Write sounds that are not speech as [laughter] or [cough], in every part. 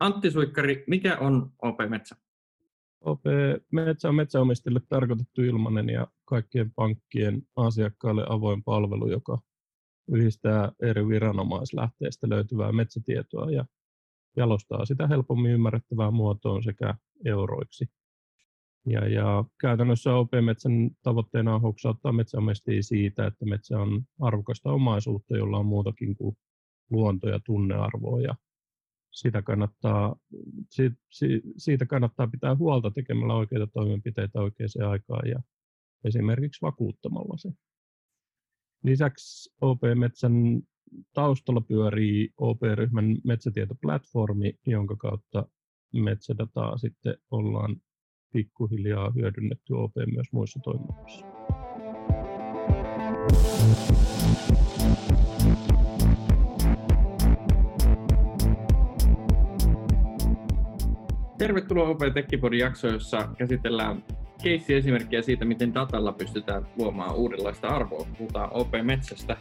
Antti Suikkari, mikä on OP Metsä? OP Metsä on metsäomistajille tarkoitettu ilmainen ja kaikkien pankkien asiakkaille avoin palvelu, joka yhdistää eri viranomaislähteistä löytyvää metsätietoa ja jalostaa sitä helpommin ymmärrettävään muotoon sekä euroiksi. Ja, ja käytännössä OP-metsän tavoitteena on hoksauttaa metsäomistajia siitä, että metsä on arvokasta omaisuutta, jolla on muutakin kuin luonto- ja tunnearvoa. Ja sitä kannattaa, siitä kannattaa pitää huolta tekemällä oikeita toimenpiteitä oikeaan aikaan ja esimerkiksi vakuuttamalla se. Lisäksi OP-metsän taustalla pyörii OP-ryhmän metsätietoplatformi, jonka kautta metsädataa sitten ollaan pikkuhiljaa hyödynnetty OP myös muissa toiminnoissa. Tervetuloa OP Tekkipodin jaksoon, jossa käsitellään keissiesimerkkiä siitä, miten datalla pystytään luomaan uudenlaista arvoa. Puhutaan OP-metsästä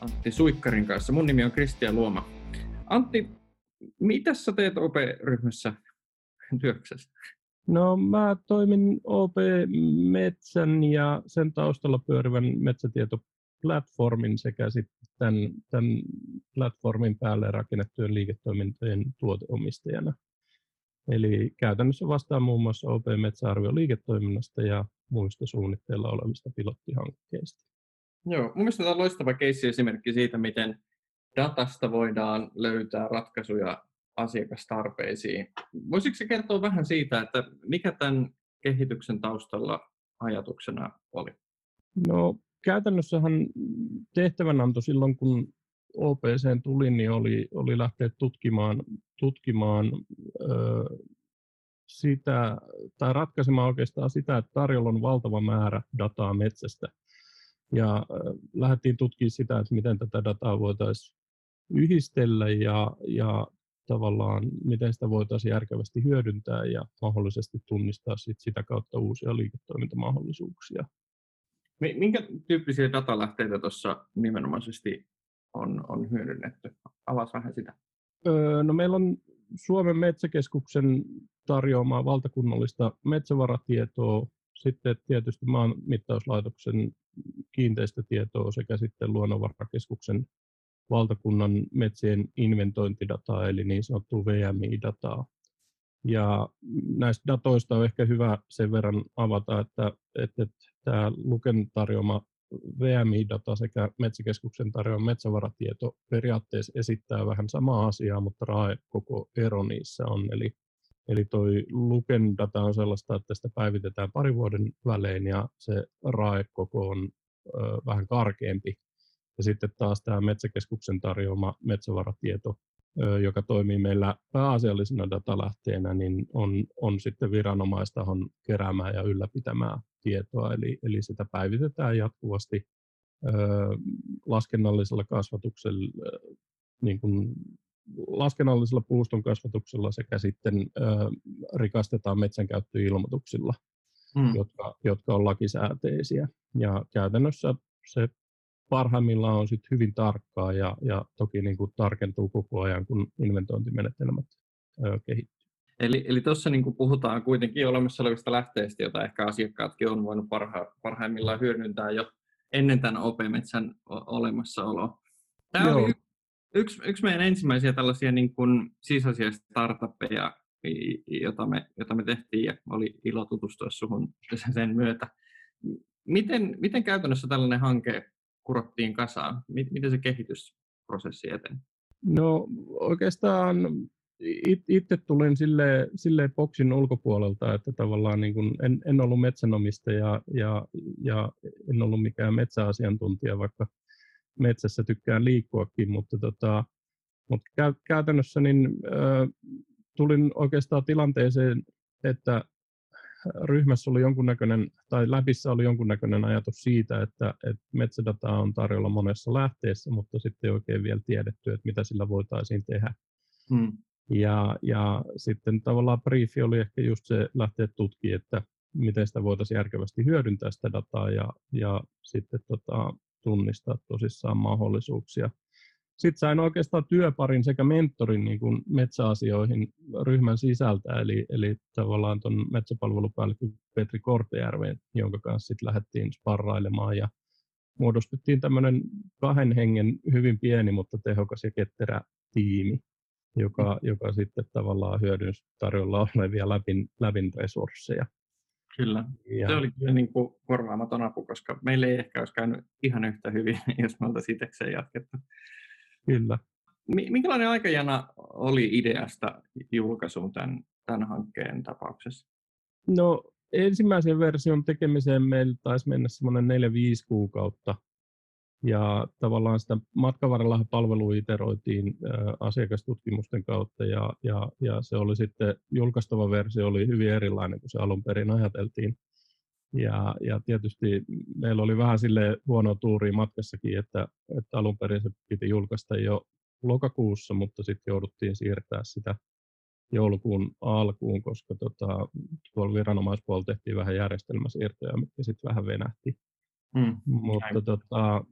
Antti Suikkarin kanssa. Mun nimi on Kristian Luoma. Antti, mitä sä teet OP-ryhmässä työksessä? No mä toimin OP Metsän ja sen taustalla pyörivän metsätietoplatformin sekä sitten tämän, tämän platformin päälle rakennettujen liiketoimintojen tuoteomistajana. Eli käytännössä vastaa muun muassa OP Metsäarvio liiketoiminnasta ja muista suunnitteilla olevista pilottihankkeista. Joo, mun mielestä tämä on loistava keissi-esimerkki siitä, miten datasta voidaan löytää ratkaisuja asiakastarpeisiin. Voisitko kertoa vähän siitä, että mikä tämän kehityksen taustalla ajatuksena oli? No käytännössähän tehtävänanto silloin, kun OPC tuli, niin oli, oli lähteä tutkimaan, tutkimaan ö, sitä, tai ratkaisemaan oikeastaan sitä, että tarjolla on valtava määrä dataa metsästä. Ja ö, lähdettiin tutkimaan sitä, että miten tätä dataa voitaisiin yhdistellä ja, ja tavallaan miten sitä voitaisiin järkevästi hyödyntää ja mahdollisesti tunnistaa sit sitä kautta uusia liiketoimintamahdollisuuksia. Minkä tyyppisiä datalähteitä tuossa nimenomaisesti on, on hyödynnetty? Avas vähän sitä. Öö, no meillä on Suomen metsäkeskuksen tarjoamaa valtakunnallista metsävaratietoa, sitten tietysti maanmittauslaitoksen kiinteistötietoa sekä sitten luonnonvarakeskuksen valtakunnan metsien inventointidataa, eli niin sanottua VMI-dataa. Ja näistä datoista on ehkä hyvä sen verran avata, että, että, että tämä Luken tarjoama VMI-data sekä Metsäkeskuksen tarjoama metsävaratieto periaatteessa esittää vähän samaa asiaa, mutta rae koko ero niissä on. Eli, eli toi Luken data on sellaista, että sitä päivitetään pari vuoden välein ja se rae koko on ö, vähän karkeampi. Ja sitten taas tämä Metsäkeskuksen tarjoama metsävaratieto, joka toimii meillä pääasiallisena datalähteenä, niin on, on sitten viranomaistahon keräämää ja ylläpitämää tietoa, eli, eli sitä päivitetään jatkuvasti ö, laskennallisella kasvatuksella, niin kuin laskennallisella puuston kasvatuksella sekä sitten ö, rikastetaan metsänkäyttöilmoituksilla, hmm. jotka, jotka on lakisääteisiä. Ja käytännössä se parhaimmillaan on sit hyvin tarkkaa ja, ja toki niin kuin tarkentuu koko ajan, kun inventointimenetelmät ö, kehittyy. Eli, eli tuossa niin puhutaan kuitenkin olemassa olevista lähteistä, joita ehkä asiakkaatkin on voinut parha, parhaimmillaan hyödyntää jo ennen tämän OP-metsän olemassaoloa. Tämä Joo. oli yksi, yksi meidän ensimmäisiä tällaisia niin kuin sisäisiä startuppeja, jota me, jota me tehtiin ja oli ilo tutustua suhun sen myötä. Miten, miten käytännössä tällainen hanke kurottiin kasaan? Miten se kehitysprosessi eteni? No oikeastaan itse tulin sille, sille boksin ulkopuolelta, että tavallaan niin kuin en, en ollut metsänomistaja ja, ja en ollut mikään metsäasiantuntija, vaikka metsässä tykkään liikkuakin, mutta, tota, mutta käytännössä niin, äh, tulin oikeastaan tilanteeseen, että ryhmässä oli jonkunnäköinen, tai läpissä oli jonkunnäköinen ajatus siitä, että, että metsädataa on tarjolla monessa lähteessä, mutta sitten ei oikein vielä tiedetty, että mitä sillä voitaisiin tehdä. Hmm. Ja, ja sitten tavallaan briefi oli ehkä just se lähteä tutkimaan, että miten sitä voitaisiin järkevästi hyödyntää sitä dataa ja, ja sitten tota, tunnistaa tosissaan mahdollisuuksia. Sitten sain oikeastaan työparin sekä mentorin niin kuin metsäasioihin ryhmän sisältä, eli, eli tavallaan tuon metsäpalvelupäällikkö Petri Kortejärven, jonka kanssa sitten lähdettiin sparrailemaan ja muodostettiin tämmöinen kahden hengen hyvin pieni, mutta tehokas ja ketterä tiimi, joka, mm. joka sitten tavallaan hyödynsi tarjolla olevia läpin, läpin resursseja. Kyllä. Ja... Se oli kyllä niin kuin korvaamaton apu, koska meille ei ehkä olisi käynyt ihan yhtä hyvin, [laughs] jos me oltaisiin itsekseen jatkettu. Kyllä. Minkälainen aikajana oli ideasta julkaisuun tämän, tämän hankkeen tapauksessa? No ensimmäisen version tekemiseen meillä taisi mennä semmoinen 4-5 kuukautta. Ja tavallaan sitä matkan varrella palvelua iteroitiin ä, asiakastutkimusten kautta ja, ja, ja, se oli sitten, julkaistava versio oli hyvin erilainen kuin se alun perin ajateltiin. Ja, ja tietysti meillä oli vähän sille huono tuuri matkassakin, että, että alun perin se piti julkaista jo lokakuussa, mutta sitten jouduttiin siirtää sitä joulukuun alkuun, koska tota, tuolla viranomaispuolella tehtiin vähän järjestelmäsiirtoja, mitkä sitten vähän venähti. Mm, mutta tota,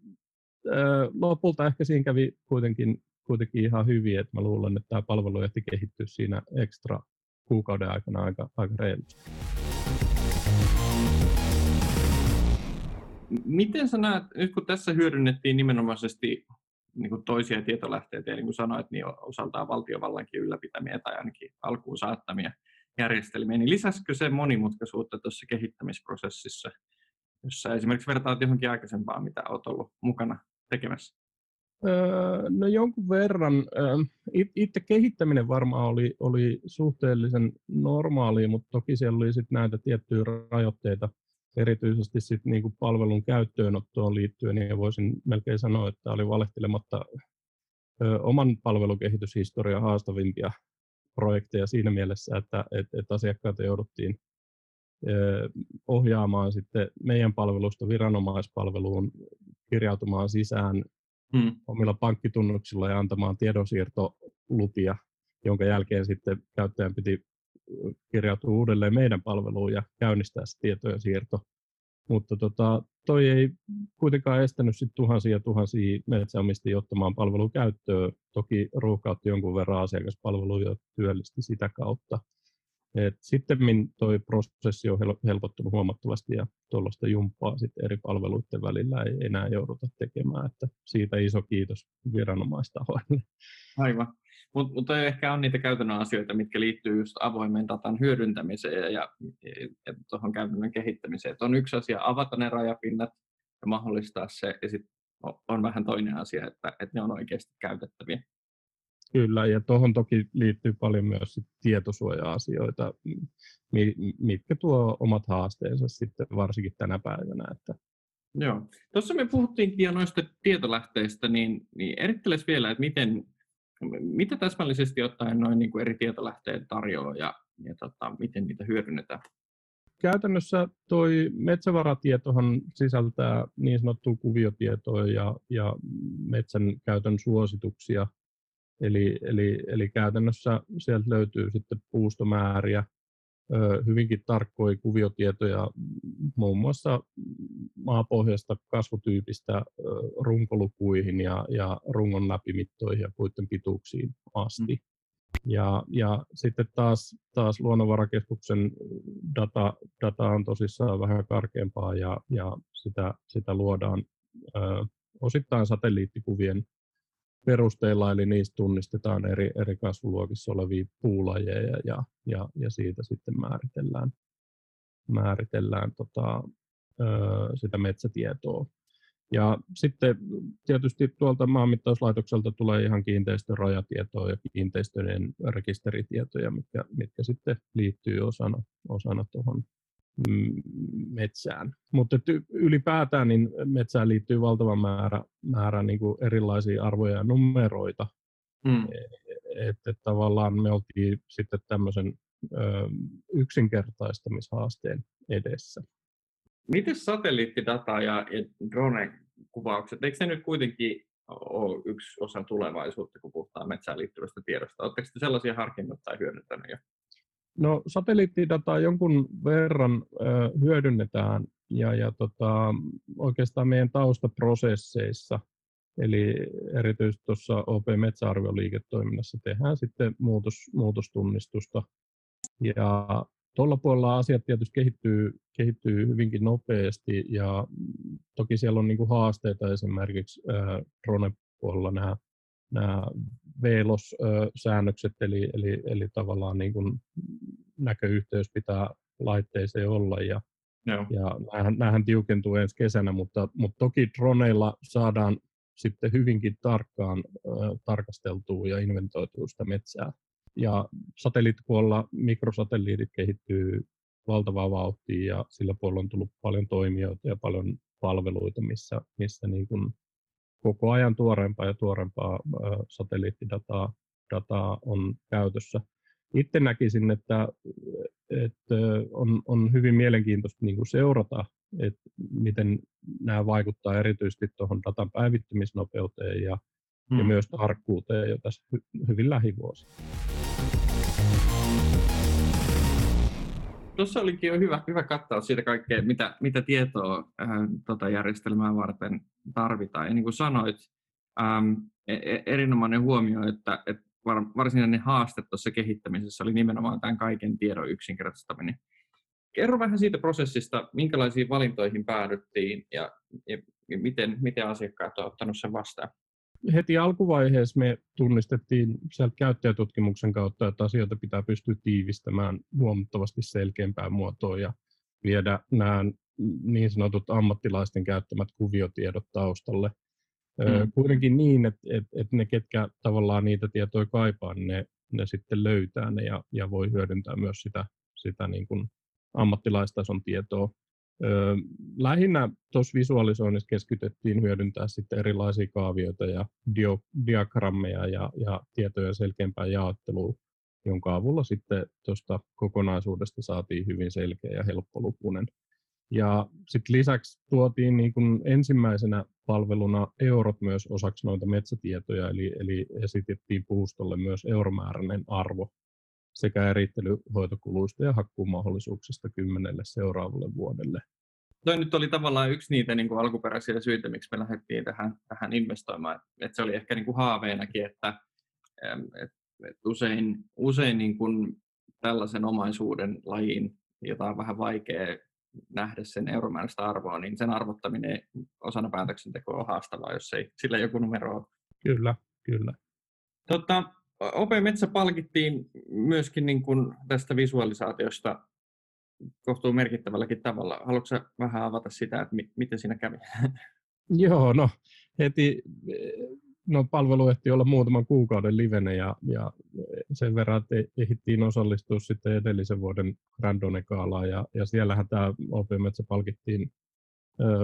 lopulta ehkä siinä kävi kuitenkin, kuitenkin ihan hyvin, että mä luulen, että tämä palvelu ehti kehittyä siinä ekstra kuukauden aikana aika, aika reilusti. Miten sä näet, nyt kun tässä hyödynnettiin nimenomaisesti niin kuin toisia tietolähteitä, ja niin kuin sanoit, niin osaltaan valtiovallankin ylläpitämiä tai ainakin alkuun saattamia järjestelmiä, niin lisäskö se monimutkaisuutta tuossa kehittämisprosessissa, jossa esimerkiksi vertaat johonkin aikaisempaan, mitä olet ollut mukana tekemässä? Öö, no jonkun verran. Itse kehittäminen varmaan oli, oli suhteellisen normaalia, mutta toki siellä oli sit näitä tiettyjä rajoitteita, erityisesti sit niinku palvelun käyttöönottoon liittyen, niin voisin melkein sanoa, että oli valehtelematta ö, oman palvelukehityshistorian haastavimpia projekteja siinä mielessä, että et, et asiakkaita jouduttiin ö, ohjaamaan sitten meidän palvelusta viranomaispalveluun, kirjautumaan sisään hmm. omilla pankkitunnuksilla ja antamaan tiedonsiirtolupia, jonka jälkeen sitten käyttäjän piti kirjautua uudelleen meidän palveluun ja käynnistää se tietojen siirto. Mutta tota, toi ei kuitenkaan estänyt sit tuhansia tuhansia metsäomistajia ottamaan palvelun käyttöön. Toki ruuhkautti jonkun verran asiakaspalveluja työllisti sitä kautta. Sitten tuo prosessi on helpottunut huomattavasti ja tuollaista jumppaa sit eri palveluiden välillä ei enää jouduta tekemään. Että siitä iso kiitos viranomaistahoille. Aivan. Mutta mut ehkä on niitä käytännön asioita, mitkä liittyy just avoimen datan hyödyntämiseen ja, ja, ja tuohon käytännön kehittämiseen. Et on yksi asia avata ne rajapinnat ja mahdollistaa se, ja sitten on vähän toinen asia, että, että ne on oikeasti käytettäviä. Kyllä, ja tuohon toki liittyy paljon myös sit tietosuoja-asioita, mitkä tuo omat haasteensa sitten varsinkin tänä päivänä. Että Joo. Tuossa me puhuttiinkin jo noista tietolähteistä, niin, niin eritteles vielä, että miten, mitä täsmällisesti ottaen noin niin kuin eri tietolähteet tarjoaa ja, ja tota, miten niitä hyödynnetään? Käytännössä tuo metsävaratietohan sisältää niin sanottua kuviotietoa ja, ja metsän käytön suosituksia – Eli, eli, eli käytännössä sieltä löytyy sitten puustomääriä, hyvinkin tarkkoja kuviotietoja muun muassa maapohjasta kasvutyypistä runkolukuihin ja, ja rungon läpimittoihin ja puiden pituuksiin asti. Mm. Ja, ja sitten taas, taas luonnonvarakeskuksen data, data on tosissaan vähän karkeampaa ja, ja sitä, sitä luodaan ö, osittain satelliittikuvien perusteella, eli niistä tunnistetaan eri, eri kasvuluokissa olevia puulajeja ja, ja, ja siitä sitten määritellään, määritellään tota, ö, sitä metsätietoa. Ja sitten tietysti tuolta maanmittauslaitokselta tulee ihan kiinteistön rajatietoa ja kiinteistöjen rekisteritietoja, mitkä, mitkä sitten liittyy osana, osana tuohon metsään. Mutta ylipäätään niin metsään liittyy valtava määrä, määrä niin kuin erilaisia arvoja ja numeroita. Mm. Että et tavallaan me oltiin sitten tämmöisen ö, yksinkertaistamishaasteen edessä. Miten satelliittidata ja, ja drone-kuvaukset, eikö se nyt kuitenkin ole yksi osa tulevaisuutta, kun puhutaan metsään liittyvästä tiedosta? Oletteko te sellaisia harkinnut tai hyödyntäneet jo? No satelliittidataa jonkun verran ö, hyödynnetään ja, ja tota, oikeastaan meidän taustaprosesseissa Eli erityisesti tuossa OP Metsäarvioliiketoiminnassa tehdään sitten muutos, muutostunnistusta. Ja tuolla puolella asiat tietysti kehittyy, kehittyy hyvinkin nopeasti ja toki siellä on niin kuin haasteita esimerkiksi drone-puolella nämä, nämä VLOS-säännökset, eli, eli, eli tavallaan niin kuin näköyhteys pitää laitteeseen olla ja, Joo. ja näähän, näähän tiukentuu ensi kesänä, mutta, mutta toki droneilla saadaan sitten hyvinkin tarkkaan äh, tarkasteltua ja inventoitua sitä metsää. Ja satelliittipuolella mikrosatelliitit kehittyy valtavaa vauhtia ja sillä puolella on tullut paljon toimijoita ja paljon palveluita, missä, missä niin kuin koko ajan tuorempaa ja tuorempaa äh, satelliittidataa dataa on käytössä. Itse näkisin, että, että on, on hyvin mielenkiintoista niin kuin seurata että miten nämä vaikuttaa erityisesti tuohon datan päivittymisnopeuteen ja, hmm. ja myös tarkkuuteen jo tässä hy, hyvin lähivuosina. Tuossa olikin jo hyvä, hyvä kattaus siitä kaikkea, mitä, mitä tietoa äh, tota järjestelmää varten tarvitaan. Ja niin kuin sanoit, ähm, erinomainen huomio, että, että varsinainen haaste tuossa kehittämisessä oli nimenomaan tämän kaiken tiedon yksinkertaistaminen. Kerro vähän siitä prosessista, minkälaisiin valintoihin päädyttiin ja, ja, miten, miten asiakkaat ovat ottaneet sen vastaan? Heti alkuvaiheessa me tunnistettiin sieltä käyttäjätutkimuksen kautta, että asioita pitää pystyä tiivistämään huomattavasti selkeämpään muotoon ja viedä nämä niin sanotut ammattilaisten käyttämät kuviotiedot taustalle. Mm. Kuitenkin niin, että, että, että ne, ketkä tavallaan niitä tietoja kaipaa, niin ne, ne sitten löytää ne ja, ja voi hyödyntää myös sitä, sitä niin kuin ammattilaistason tietoa. Lähinnä tuossa visualisoinnissa keskityttiin hyödyntää sitten erilaisia kaavioita ja dio, diagrammeja ja, ja tietojen selkeämpää jaottelua, jonka avulla sitten tuosta kokonaisuudesta saatiin hyvin selkeä ja helppolukuinen. Ja sitten lisäksi tuotiin niin kuin ensimmäisenä palveluna eurot myös osaksi noita metsätietoja, eli, eli esitettiin puustolle myös euromääräinen arvo sekä erittelyhoitokuluista ja hakkuumahdollisuuksista kymmenelle seuraavalle vuodelle. Toi nyt oli tavallaan yksi niitä niin kuin alkuperäisiä syitä, miksi me lähdettiin tähän, tähän investoimaan. Et se oli ehkä niin kuin haaveenakin, että et, et usein, usein niin kuin tällaisen omaisuuden lajiin, jota on vähän vaikea nähdä sen euromääräistä arvoa, niin sen arvottaminen osana päätöksentekoa on haastavaa, jos ei sillä joku numero ole. Kyllä, kyllä. Tota, OP Metsä palkittiin myöskin niin kuin tästä visualisaatiosta kohtuu merkittävälläkin tavalla. Haluatko vähän avata sitä, että mi- miten siinä kävi? [laughs] Joo, no heti no, palvelu ehti olla muutaman kuukauden livenä ja, ja sen verran, että ehdittiin osallistua sitten edellisen vuoden Grandonekaalaan ja, ja siellähän tämä OP Metsä palkittiin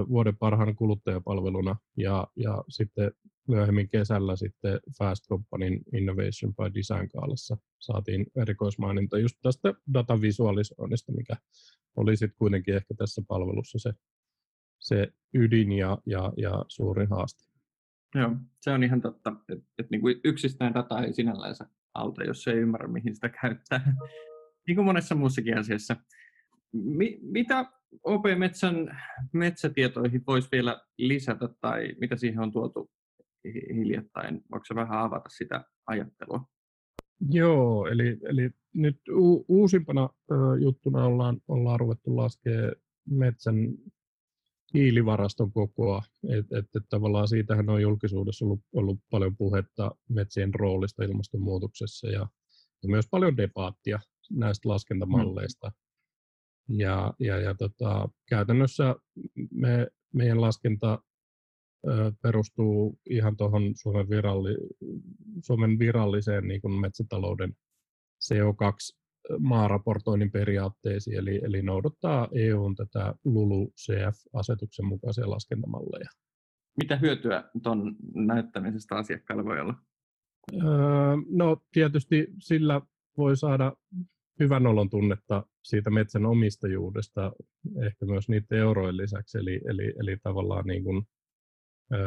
vuoden parhaan kuluttajapalveluna ja, ja sitten myöhemmin kesällä sitten Fast Companyn Innovation by Design kaalassa saatiin erikoismaininta just tästä datavisualisoinnista, mikä oli sitten kuitenkin ehkä tässä palvelussa se, se ydin ja, ja, ja suurin haaste. Joo, se on ihan totta, että et niinku yksistään data ei sinällään auta, jos ei ymmärrä, mihin sitä käyttää. niin kuin monessa muussakin asiassa. Mi- mitä OP Metsän metsätietoihin voisi vielä lisätä tai mitä siihen on tuotu hiljattain? Voiko se vähän avata sitä ajattelua? Joo, eli, eli nyt u- uusimpana ö, juttuna ollaan, ollaan ruvettu laskea metsän hiilivaraston kokoa. Et, et, et tavallaan siitähän on julkisuudessa ollut, ollut paljon puhetta metsien roolista ilmastonmuutoksessa ja, ja myös paljon debaattia näistä laskentamalleista. Mm. Ja, ja, ja tota, käytännössä me, meidän laskenta ö, perustuu ihan tuohon Suomen, viralli, Suomen viralliseen niin kuin metsätalouden CO2 maaraportoinnin periaatteisiin, eli, eli noudattaa EUn tätä LULU-CF-asetuksen mukaisia laskentamalleja. Mitä hyötyä tuon näyttämisestä asiakkaille voi olla? Öö, no tietysti sillä voi saada hyvän olon tunnetta siitä metsän omistajuudesta, ehkä myös niiden eurojen lisäksi, eli, eli, eli tavallaan niin kuin, ö,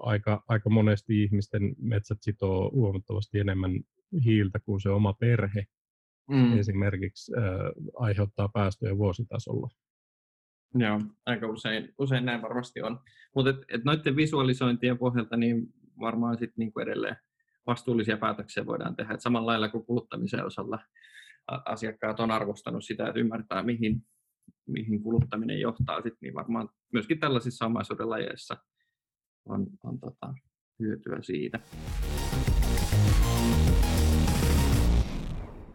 aika, aika monesti ihmisten metsät sitoo huomattavasti enemmän hiiltä kuin se oma perhe mm. esimerkiksi ö, aiheuttaa päästöjä vuositasolla. Joo, aika usein, usein näin varmasti on. Mutta et, et noiden visualisointien pohjalta niin varmaan sit niinku edelleen vastuullisia päätöksiä voidaan tehdä. Et samalla lailla kuin kuluttamisen osalla asiakkaat on arvostanut sitä, että ymmärtää mihin, mihin kuluttaminen johtaa, sit, niin varmaan myöskin tällaisissa omaisuuden lajeissa on, on tota, hyötyä siitä.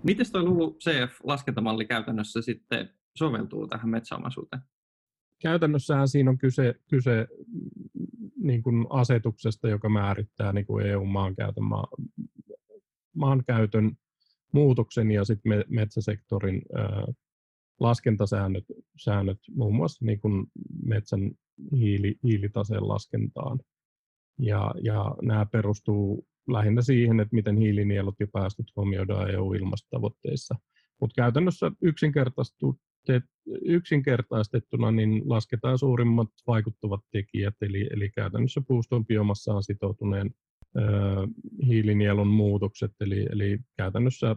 Miten tuo Lulu CF-laskentamalli käytännössä sitten soveltuu tähän metsäomaisuuteen? Käytännössähän siinä on kyse, kyse niin kuin asetuksesta, joka määrittää niin kuin EU-maankäytön, maa, maankäytön muutoksen ja sitten metsäsektorin ää, laskentasäännöt, säännöt, muun muassa niin kuin metsän hiili, hiilitaseen laskentaan. Ja, ja nämä perustuu lähinnä siihen, että miten hiilinielut ja päästöt huomioidaan EU-ilmastotavoitteissa. Mutta käytännössä yksinkertaistettuna niin lasketaan suurimmat vaikuttavat tekijät, eli, eli käytännössä puuston biomassaan sitoutuneen hiilinielun muutokset, eli, eli käytännössä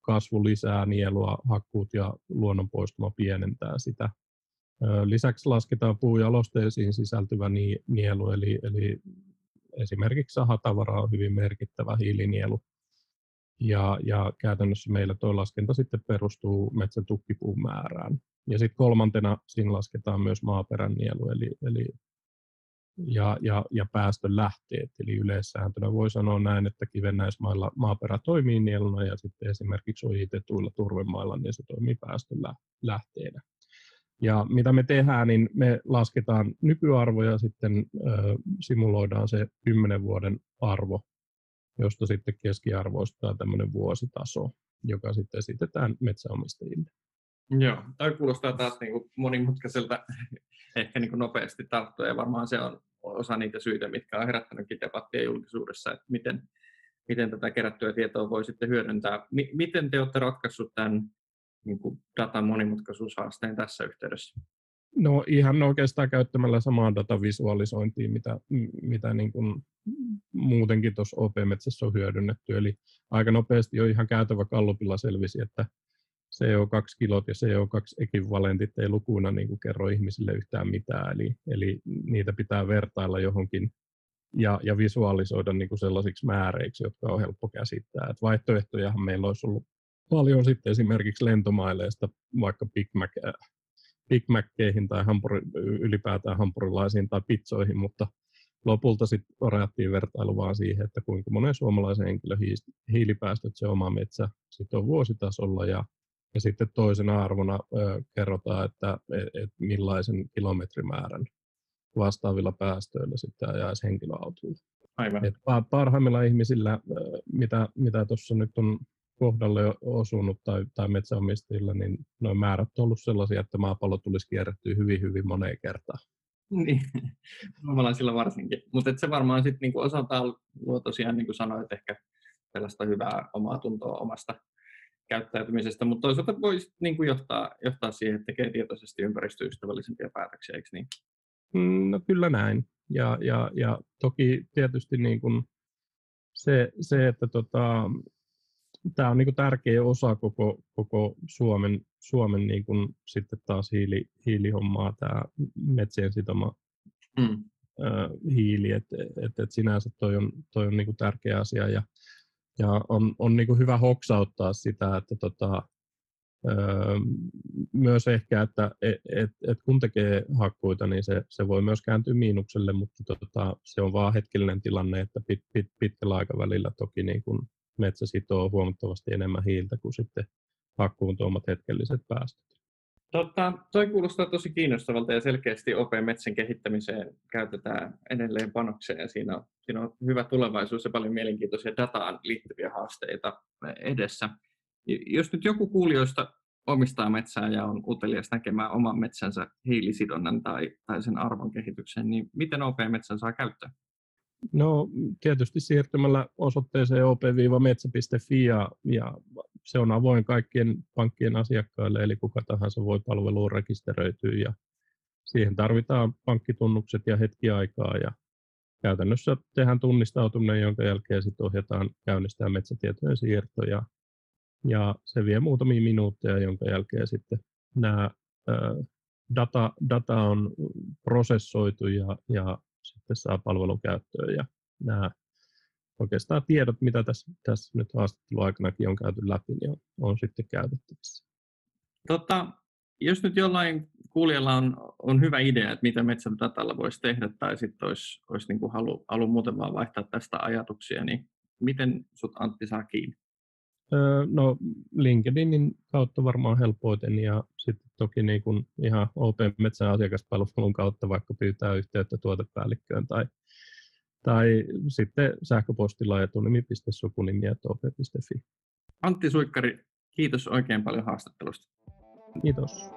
kasvu lisää nielua, hakkuut ja luonnon poistuma pienentää sitä. Lisäksi lasketaan puujalosteisiin sisältyvä nielu, eli, eli esimerkiksi sahatavara on hyvin merkittävä hiilinielu. Ja, ja käytännössä meillä tuo laskenta sitten perustuu metsän tukkipuun määrään. Ja sitten kolmantena siinä lasketaan myös maaperän nielu, eli, eli ja, ja, ja päästön lähteet. Eli yleissääntönä voi sanoa näin, että kivennäismailla maaperä toimii nieluna ja sitten esimerkiksi ojitetuilla turvemailla niin se toimii päästön lähteenä. Ja mitä me tehdään, niin me lasketaan nykyarvoja, sitten ö, simuloidaan se 10 vuoden arvo, josta sitten keskiarvoistaa tämmöinen vuositaso, joka sitten esitetään metsäomistajille. Joo, tämä kuulostaa taas niin kuin monimutkaiselta [laughs] ehkä niin kuin nopeasti tarttua, ja varmaan se on osa niitä syitä, mitkä on herättänytkin debattia julkisuudessa, että miten, miten tätä kerättyä tietoa voi sitten hyödyntää. M- miten te olette ratkaissut tämän niin kuin datan monimutkaisuushaasteen tässä yhteydessä? No ihan oikeastaan käyttämällä samaa datavisualisointia, mitä, mitä niin kuin muutenkin tuossa OP-metsässä on hyödynnetty. Eli aika nopeasti jo ihan käytävä kallupilla selvisi, että CO2-kilot ja CO2-ekvivalentit ei lukuina niin kuin kerro ihmisille yhtään mitään. Eli, eli niitä pitää vertailla johonkin ja, ja visualisoida niin kuin sellaisiksi määreiksi, jotka on helppo käsittää. Et vaihtoehtojahan meillä olisi ollut paljon sitten esimerkiksi lentomaileista vaikka Big Mac, äh, Big Mackeihin tai hampuri, ylipäätään hampurilaisiin tai pizzoihin, mutta lopulta sitten rajattiin vertailu vaan siihen, että kuinka monen suomalaisen henkilön hiilipäästöt se oma metsä sitten on vuositasolla ja, ja sitten toisena arvona ö, kerrotaan, että et, et millaisen kilometrimäärän vastaavilla päästöillä sitten ajaisi henkilöautolla. Aivan. Et parhaimmilla ihmisillä, mitä, mitä tuossa nyt on kohdalle osunut tai, tai metsäomistajilla, niin nuo määrät on ollut sellaisia, että maapallo tulisi kierrettyä hyvin, hyvin moneen kertaan. Niin, [laughs] suomalaisilla varsinkin. Mutta se varmaan sitten niinku osaltaan luo tosiaan, niin kuin sanoit, ehkä sellaista hyvää omaa tuntoa omasta käyttäytymisestä, mutta toisaalta voi niinku johtaa, johtaa siihen, että tekee tietoisesti ympäristöystävällisempiä päätöksiä, eikö niin? Mm, no kyllä näin. Ja, ja, ja toki tietysti niin kuin se, se, että tota, tämä on niin kuin tärkeä osa koko, koko Suomen, Suomen niin kuin sitten taas hiili, hiilihommaa, tämä metsien sitoma mm. ö, hiili, että et, et sinänsä toi on, toi on niin kuin tärkeä asia ja, ja on, on niin kuin hyvä hoksauttaa sitä, että tota, ö, myös ehkä, että et, et, et kun tekee hakkuita, niin se, se voi myös kääntyä miinukselle, mutta tota, se on vaan hetkellinen tilanne, että pit, pit, pitkällä aikavälillä toki niin kuin metsä sitoo huomattavasti enemmän hiiltä kuin sitten hakkuun tuomat hetkelliset päästöt. Totta, toi kuulostaa tosi kiinnostavalta ja selkeästi OP-metsän kehittämiseen käytetään edelleen panokseen ja siinä siinä on hyvä tulevaisuus ja paljon mielenkiintoisia dataan liittyviä haasteita edessä. Jos nyt joku kuulijoista omistaa metsää ja on utelias näkemään oman metsänsä hiilisidonnan tai, tai sen arvon kehityksen, niin miten OP-metsän saa käyttää? No tietysti siirtymällä osoitteeseen op-metsä.fi ja, ja se on avoin kaikkien pankkien asiakkaille, eli kuka tahansa voi palveluun rekisteröityä ja siihen tarvitaan pankkitunnukset ja hetki aikaa ja käytännössä tehdään tunnistautuminen, jonka jälkeen sitten ohjataan käynnistää metsätietojen siirto ja, ja se vie muutamia minuutteja, jonka jälkeen sitten nämä data, data on prosessoitu ja, ja sitten saa palvelukäyttöön ja nämä oikeastaan tiedot, mitä tässä, tässä nyt haastatteluaikanakin on käyty läpi, niin on, on sitten käytettävissä. Tota, jos nyt jollain kuulijalla on, on hyvä idea, että mitä metsän datalla voisi tehdä, tai sitten olisi, olisi niin kuin halu, halu muuten vaan vaihtaa tästä ajatuksia, niin miten sut Antti saa kiinni? No LinkedInin kautta varmaan helpoiten ja sitten toki niin kuin ihan Open Metsän asiakaspalvelun kautta vaikka pyytää yhteyttä tuotepäällikköön tai, tai sitten sähköpostilla etunimi.sukunimi.op.fi. Antti Suikkari, kiitos oikein paljon haastattelusta. Kiitos.